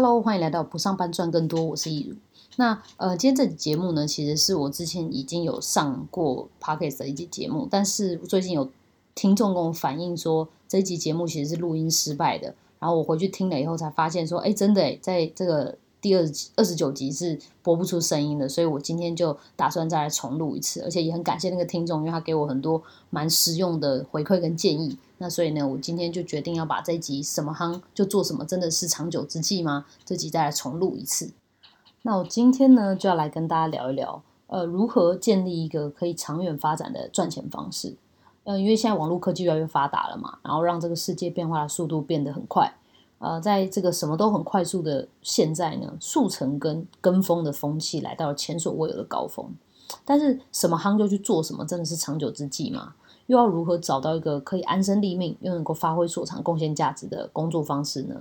Hello，欢迎来到不上班赚更多，我是易如。那呃，今天这集节目呢，其实是我之前已经有上过 Podcast 的一集节目，但是最近有听众跟我反映说，这一集节目其实是录音失败的。然后我回去听了以后，才发现说，哎，真的在这个。第二二十九集是播不出声音的，所以我今天就打算再来重录一次，而且也很感谢那个听众，因为他给我很多蛮实用的回馈跟建议。那所以呢，我今天就决定要把这集什么夯就做什么，真的是长久之计吗？这集再来重录一次。那我今天呢就要来跟大家聊一聊，呃，如何建立一个可以长远发展的赚钱方式。呃，因为现在网络科技越来越发达了嘛，然后让这个世界变化的速度变得很快。呃，在这个什么都很快速的现在呢，速成跟跟风的风气来到了前所未有的高峰。但是什么夯就去做什么，真的是长久之计吗？又要如何找到一个可以安身立命又能够发挥所长、贡献价值的工作方式呢？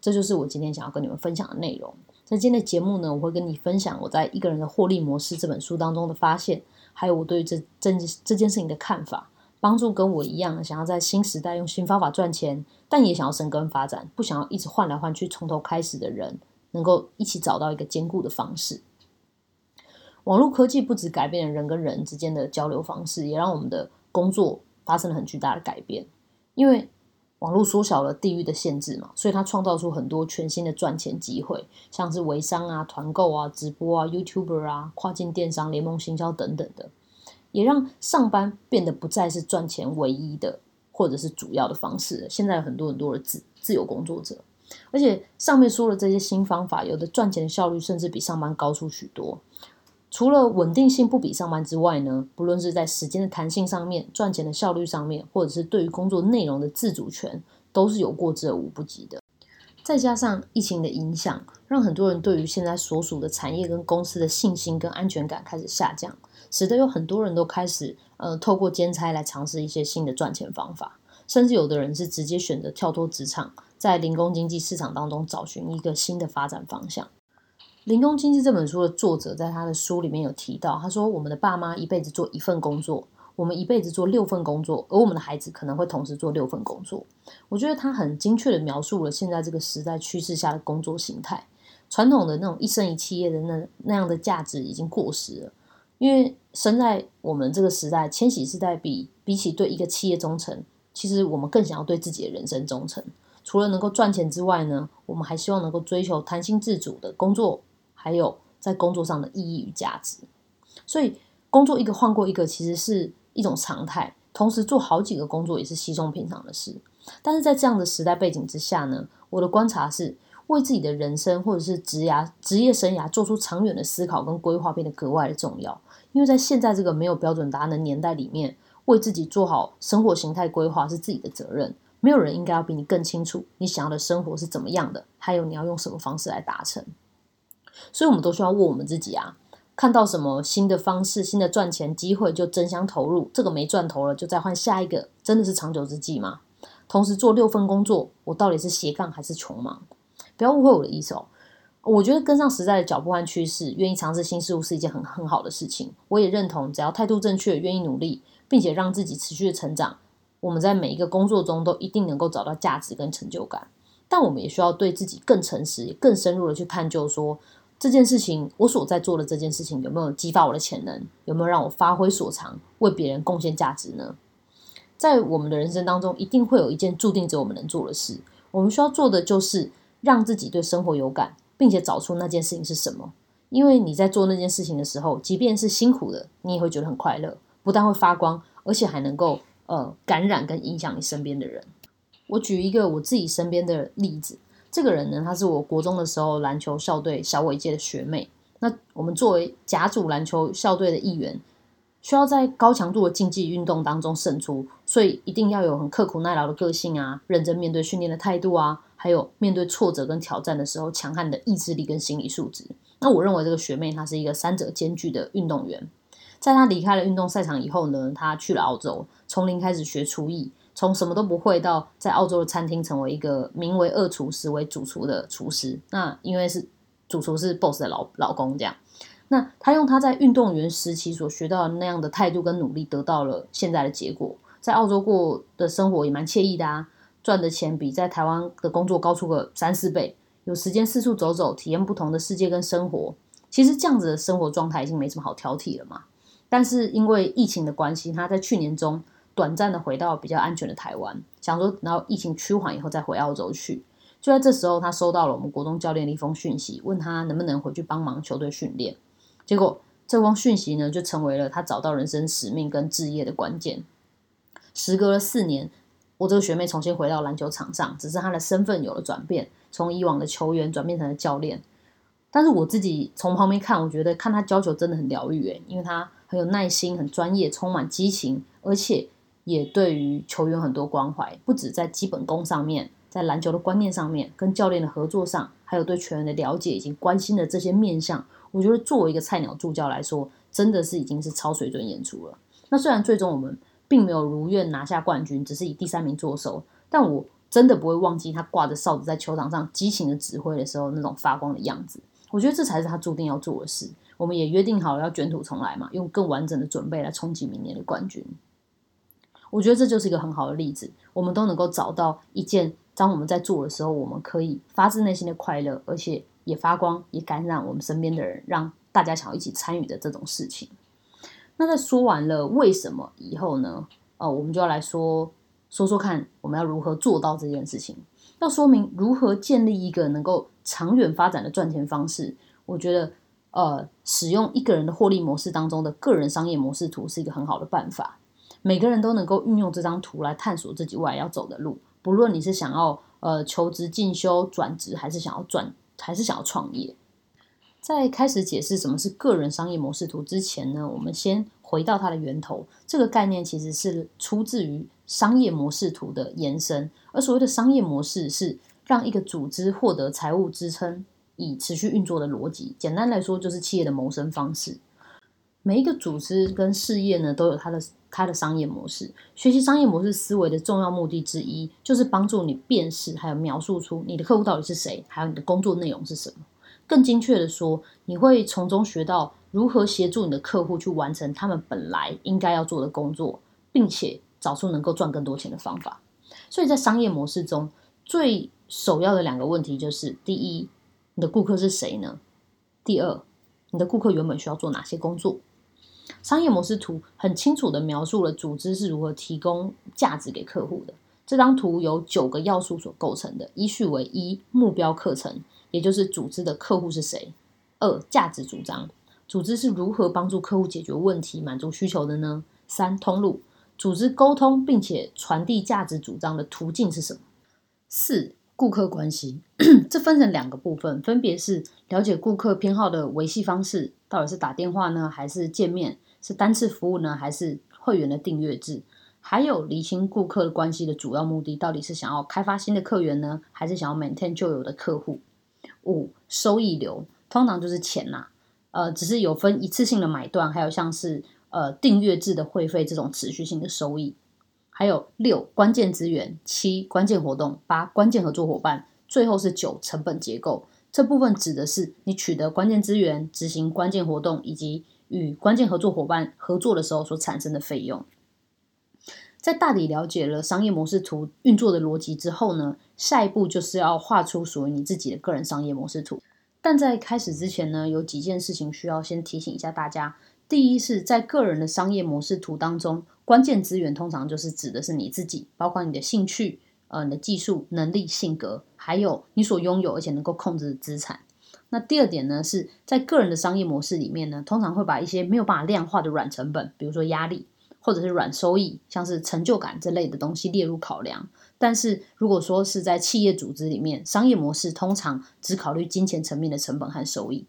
这就是我今天想要跟你们分享的内容。在今天的节目呢，我会跟你分享我在《一个人的获利模式》这本书当中的发现，还有我对这这这件事情的看法。帮助跟我一样想要在新时代用新方法赚钱，但也想要生根发展，不想要一直换来换去、从头开始的人，能够一起找到一个坚固的方式。网络科技不止改变了人跟人之间的交流方式，也让我们的工作发生了很巨大的改变。因为网络缩小了地域的限制嘛，所以它创造出很多全新的赚钱机会，像是微商啊、团购啊、直播啊、YouTuber 啊、跨境电商、联盟行销等等的。也让上班变得不再是赚钱唯一的或者是主要的方式。现在有很多很多的自自由工作者，而且上面说的这些新方法，有的赚钱的效率甚至比上班高出许多。除了稳定性不比上班之外呢，不论是在时间的弹性上面、赚钱的效率上面，或者是对于工作内容的自主权，都是有过之而无不及的。再加上疫情的影响，让很多人对于现在所属的产业跟公司的信心跟安全感开始下降。使得有很多人都开始呃透过兼差来尝试一些新的赚钱方法，甚至有的人是直接选择跳脱职场，在零工经济市场当中找寻一个新的发展方向。零工经济这本书的作者在他的书里面有提到，他说我们的爸妈一辈子做一份工作，我们一辈子做六份工作，而我们的孩子可能会同时做六份工作。我觉得他很精确的描述了现在这个时代趋势下的工作形态，传统的那种一生一企业的那那样的价值已经过时了。因为生在我们这个时代，千禧世代比比起对一个企业忠诚，其实我们更想要对自己的人生忠诚。除了能够赚钱之外呢，我们还希望能够追求弹性自主的工作，还有在工作上的意义与价值。所以，工作一个换过一个，其实是一种常态。同时做好几个工作也是稀松平常的事。但是在这样的时代背景之下呢，我的观察是。为自己的人生或者是职涯职业生涯做出长远的思考跟规划变得格外的重要，因为在现在这个没有标准答案的年代里面，为自己做好生活形态规划是自己的责任。没有人应该要比你更清楚你想要的生活是怎么样的，还有你要用什么方式来达成。所以，我们都需要问我们自己啊：看到什么新的方式、新的赚钱机会，就争相投入；这个没赚头了，就再换下一个。真的是长久之计吗？同时做六份工作，我到底是斜杠还是穷忙？不要误会我的意思哦，我觉得跟上时代的脚步和趋势，愿意尝试新事物是一件很很好的事情。我也认同，只要态度正确，愿意努力，并且让自己持续的成长，我们在每一个工作中都一定能够找到价值跟成就感。但我们也需要对自己更诚实、更深入的去探究，说这件事情我所在做的这件事情有没有激发我的潜能，有没有让我发挥所长，为别人贡献价值呢？在我们的人生当中，一定会有一件注定着我们能做的事，我们需要做的就是。让自己对生活有感，并且找出那件事情是什么。因为你在做那件事情的时候，即便是辛苦的，你也会觉得很快乐，不但会发光，而且还能够呃感染跟影响你身边的人。我举一个我自己身边的例子，这个人呢，他是我国中的时候篮球校队小伟界的学妹。那我们作为甲组篮球校队的一员。需要在高强度的竞技运动当中胜出，所以一定要有很刻苦耐劳的个性啊，认真面对训练的态度啊，还有面对挫折跟挑战的时候强悍的意志力跟心理素质。那我认为这个学妹她是一个三者兼具的运动员。在她离开了运动赛场以后呢，她去了澳洲，从零开始学厨艺，从什么都不会到在澳洲的餐厅成为一个名为二厨师为主厨的厨师。那因为是主厨是 boss 的老老公这样。那他用他在运动员时期所学到的那样的态度跟努力，得到了现在的结果。在澳洲过的生活也蛮惬意的啊，赚的钱比在台湾的工作高出个三四倍，有时间四处走走，体验不同的世界跟生活。其实这样子的生活状态已经没什么好挑剔了嘛。但是因为疫情的关系，他在去年中短暂的回到比较安全的台湾，想说然后疫情趋缓以后再回澳洲去。就在这时候，他收到了我们国中教练的一封讯息，问他能不能回去帮忙球队训练。结果这封讯息呢，就成为了他找到人生使命跟置业的关键。时隔了四年，我这个学妹重新回到篮球场上，只是她的身份有了转变，从以往的球员转变成了教练。但是我自己从旁边看，我觉得看他教球真的很疗愈诶，因为他很有耐心、很专业、充满激情，而且也对于球员很多关怀，不止在基本功上面，在篮球的观念上面，跟教练的合作上，还有对球员的了解以及关心的这些面向，我觉得作为一个菜鸟助教来说，真的是已经是超水准演出了。那虽然最终我们并没有如愿拿下冠军，只是以第三名作收，但我真的不会忘记他挂着哨子在球场上激情的指挥的时候那种发光的样子。我觉得这才是他注定要做的事。我们也约定好了要卷土重来嘛，用更完整的准备来冲击明年的冠军。我觉得这就是一个很好的例子。我们都能够找到一件，当我们在做的时候，我们可以发自内心的快乐，而且也发光，也感染我们身边的人，让大家想要一起参与的这种事情。那在说完了为什么以后呢？呃，我们就要来说说说看，我们要如何做到这件事情。要说明如何建立一个能够长远发展的赚钱方式，我觉得，呃，使用一个人的获利模式当中的个人商业模式图是一个很好的办法。每个人都能够运用这张图来探索自己未来要走的路，不论你是想要呃求职进修、转职，还是想要转，还是想要创业。在开始解释什么是个人商业模式图之前呢，我们先回到它的源头。这个概念其实是出自于商业模式图的延伸。而所谓的商业模式，是让一个组织获得财务支撑，以持续运作的逻辑。简单来说，就是企业的谋生方式。每一个组织跟事业呢，都有它的它的商业模式。学习商业模式思维的重要目的之一，就是帮助你辨识还有描述出你的客户到底是谁，还有你的工作内容是什么。更精确的说，你会从中学到如何协助你的客户去完成他们本来应该要做的工作，并且找出能够赚更多钱的方法。所以在商业模式中，最首要的两个问题就是：第一，你的顾客是谁呢？第二，你的顾客原本需要做哪些工作？商业模式图很清楚的描述了组织是如何提供价值给客户的。这张图由九个要素所构成的，依序为：一、目标课程。也就是组织的客户是谁？二、价值主张，组织是如何帮助客户解决问题、满足需求的呢？三、通路，组织沟通并且传递价值主张的途径是什么？四、顾客关系，这分成两个部分，分别是了解顾客偏好的维系方式，到底是打电话呢，还是见面？是单次服务呢，还是会员的订阅制？还有厘清顾客关系的主要目的，到底是想要开发新的客源呢，还是想要 maintain 旧有的客户？五收益流通常就是钱呐，呃，只是有分一次性的买断，还有像是呃订阅制的会费这种持续性的收益。还有六关键资源，七关键活动，八关键合作伙伴，最后是九成本结构。这部分指的是你取得关键资源、执行关键活动以及与关键合作伙伴合作的时候所产生的费用。在大体了解了商业模式图运作的逻辑之后呢，下一步就是要画出属于你自己的个人商业模式图。但在开始之前呢，有几件事情需要先提醒一下大家。第一是在个人的商业模式图当中，关键资源通常就是指的是你自己，包括你的兴趣、呃你的技术能力、性格，还有你所拥有而且能够控制的资产。那第二点呢，是在个人的商业模式里面呢，通常会把一些没有办法量化的软成本，比如说压力。或者是软收益，像是成就感这类的东西列入考量。但是如果说是在企业组织里面，商业模式通常只考虑金钱层面的成本和收益。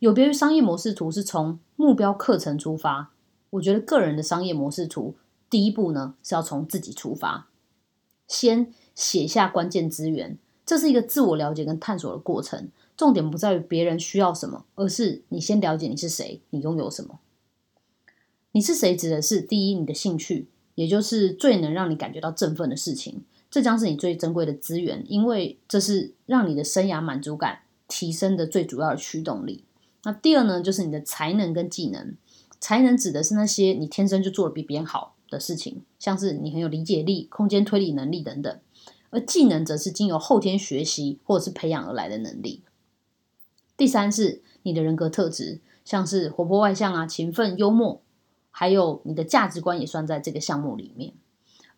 有别于商业模式图是从目标课程出发，我觉得个人的商业模式图第一步呢是要从自己出发，先写下关键资源，这是一个自我了解跟探索的过程。重点不在于别人需要什么，而是你先了解你是谁，你拥有什么。你是谁？指的是第一，你的兴趣，也就是最能让你感觉到振奋的事情，这将是你最珍贵的资源，因为这是让你的生涯满足感提升的最主要的驱动力。那第二呢，就是你的才能跟技能。才能指的是那些你天生就做的比别人好的事情，像是你很有理解力、空间推理能力等等。而技能则是经由后天学习或者是培养而来的能力。第三是你的人格特质，像是活泼外向啊、勤奋、幽默，还有你的价值观也算在这个项目里面。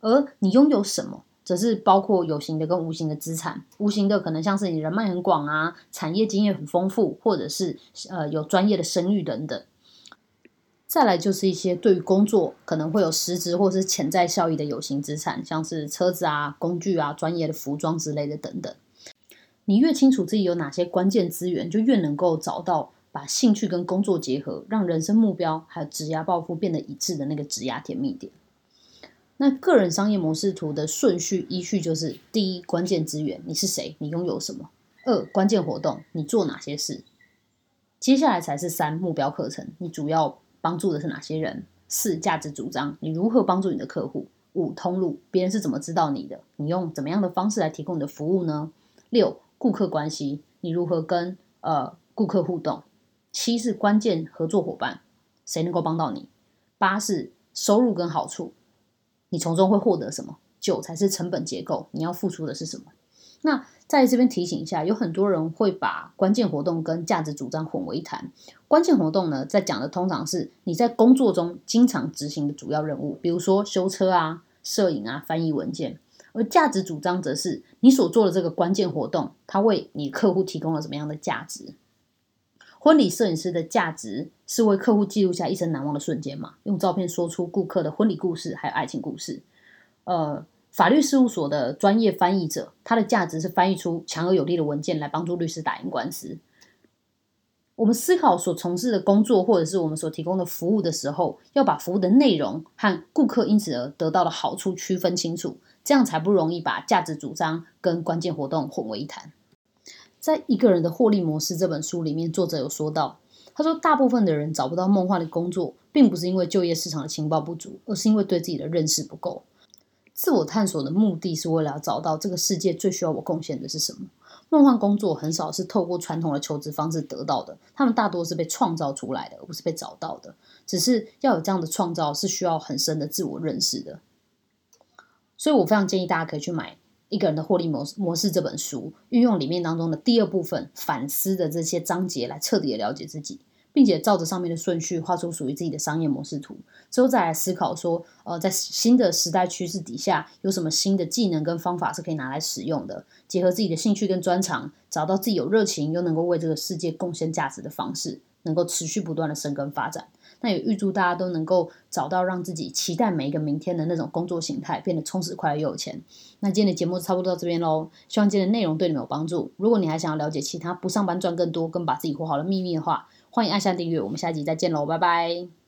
而你拥有什么，则是包括有形的跟无形的资产。无形的可能像是你人脉很广啊，产业经验很丰富，或者是呃有专业的声誉等等。再来就是一些对于工作可能会有实质或是潜在效益的有形资产，像是车子啊、工具啊、专业的服装之类的等等。你越清楚自己有哪些关键资源，就越能够找到把兴趣跟工作结合，让人生目标还有职涯抱负变得一致的那个职涯甜蜜点。那个人商业模式图的顺序依序就是：第一，关键资源，你是谁，你拥有什么；二，关键活动，你做哪些事；接下来才是三，目标课程，你主要帮助的是哪些人；四，价值主张，你如何帮助你的客户；五，通路，别人是怎么知道你的，你用怎么样的方式来提供你的服务呢？六。顾客关系，你如何跟呃顾客互动？七是关键合作伙伴，谁能够帮到你？八是收入跟好处，你从中会获得什么？九才是成本结构，你要付出的是什么？那在这边提醒一下，有很多人会把关键活动跟价值主张混为一谈。关键活动呢，在讲的通常是你在工作中经常执行的主要任务，比如说修车啊、摄影啊、翻译文件。而价值主张则是你所做的这个关键活动，它为你客户提供了什么样的价值？婚礼摄影师的价值是为客户记录下一生难忘的瞬间嘛？用照片说出顾客的婚礼故事，还有爱情故事。呃，法律事务所的专业翻译者，他的价值是翻译出强而有力的文件来帮助律师打赢官司。我们思考所从事的工作，或者是我们所提供的服务的时候，要把服务的内容和顾客因此而得到的好处区分清楚。这样才不容易把价值主张跟关键活动混为一谈。在一个人的获利模式这本书里面，作者有说到，他说大部分的人找不到梦幻的工作，并不是因为就业市场的情报不足，而是因为对自己的认识不够。自我探索的目的是为了找到这个世界最需要我贡献的是什么。梦幻工作很少是透过传统的求职方式得到的，他们大多是被创造出来的，而不是被找到的。只是要有这样的创造，是需要很深的自我认识的。所以我非常建议大家可以去买《一个人的获利模模式》这本书，运用里面当中的第二部分反思的这些章节来彻底的了解自己，并且照着上面的顺序画出属于自己的商业模式图，之后再来思考说，呃，在新的时代趋势底下，有什么新的技能跟方法是可以拿来使用的，结合自己的兴趣跟专长，找到自己有热情又能够为这个世界贡献价值的方式，能够持续不断的生根发展。那也预祝大家都能够找到让自己期待每一个明天的那种工作形态，变得充实、快乐又有钱。那今天的节目差不多到这边喽，希望今天的内容对你们有帮助。如果你还想要了解其他不上班赚更多、跟把自己活好的秘密的话，欢迎按下订阅。我们下集再见喽，拜拜。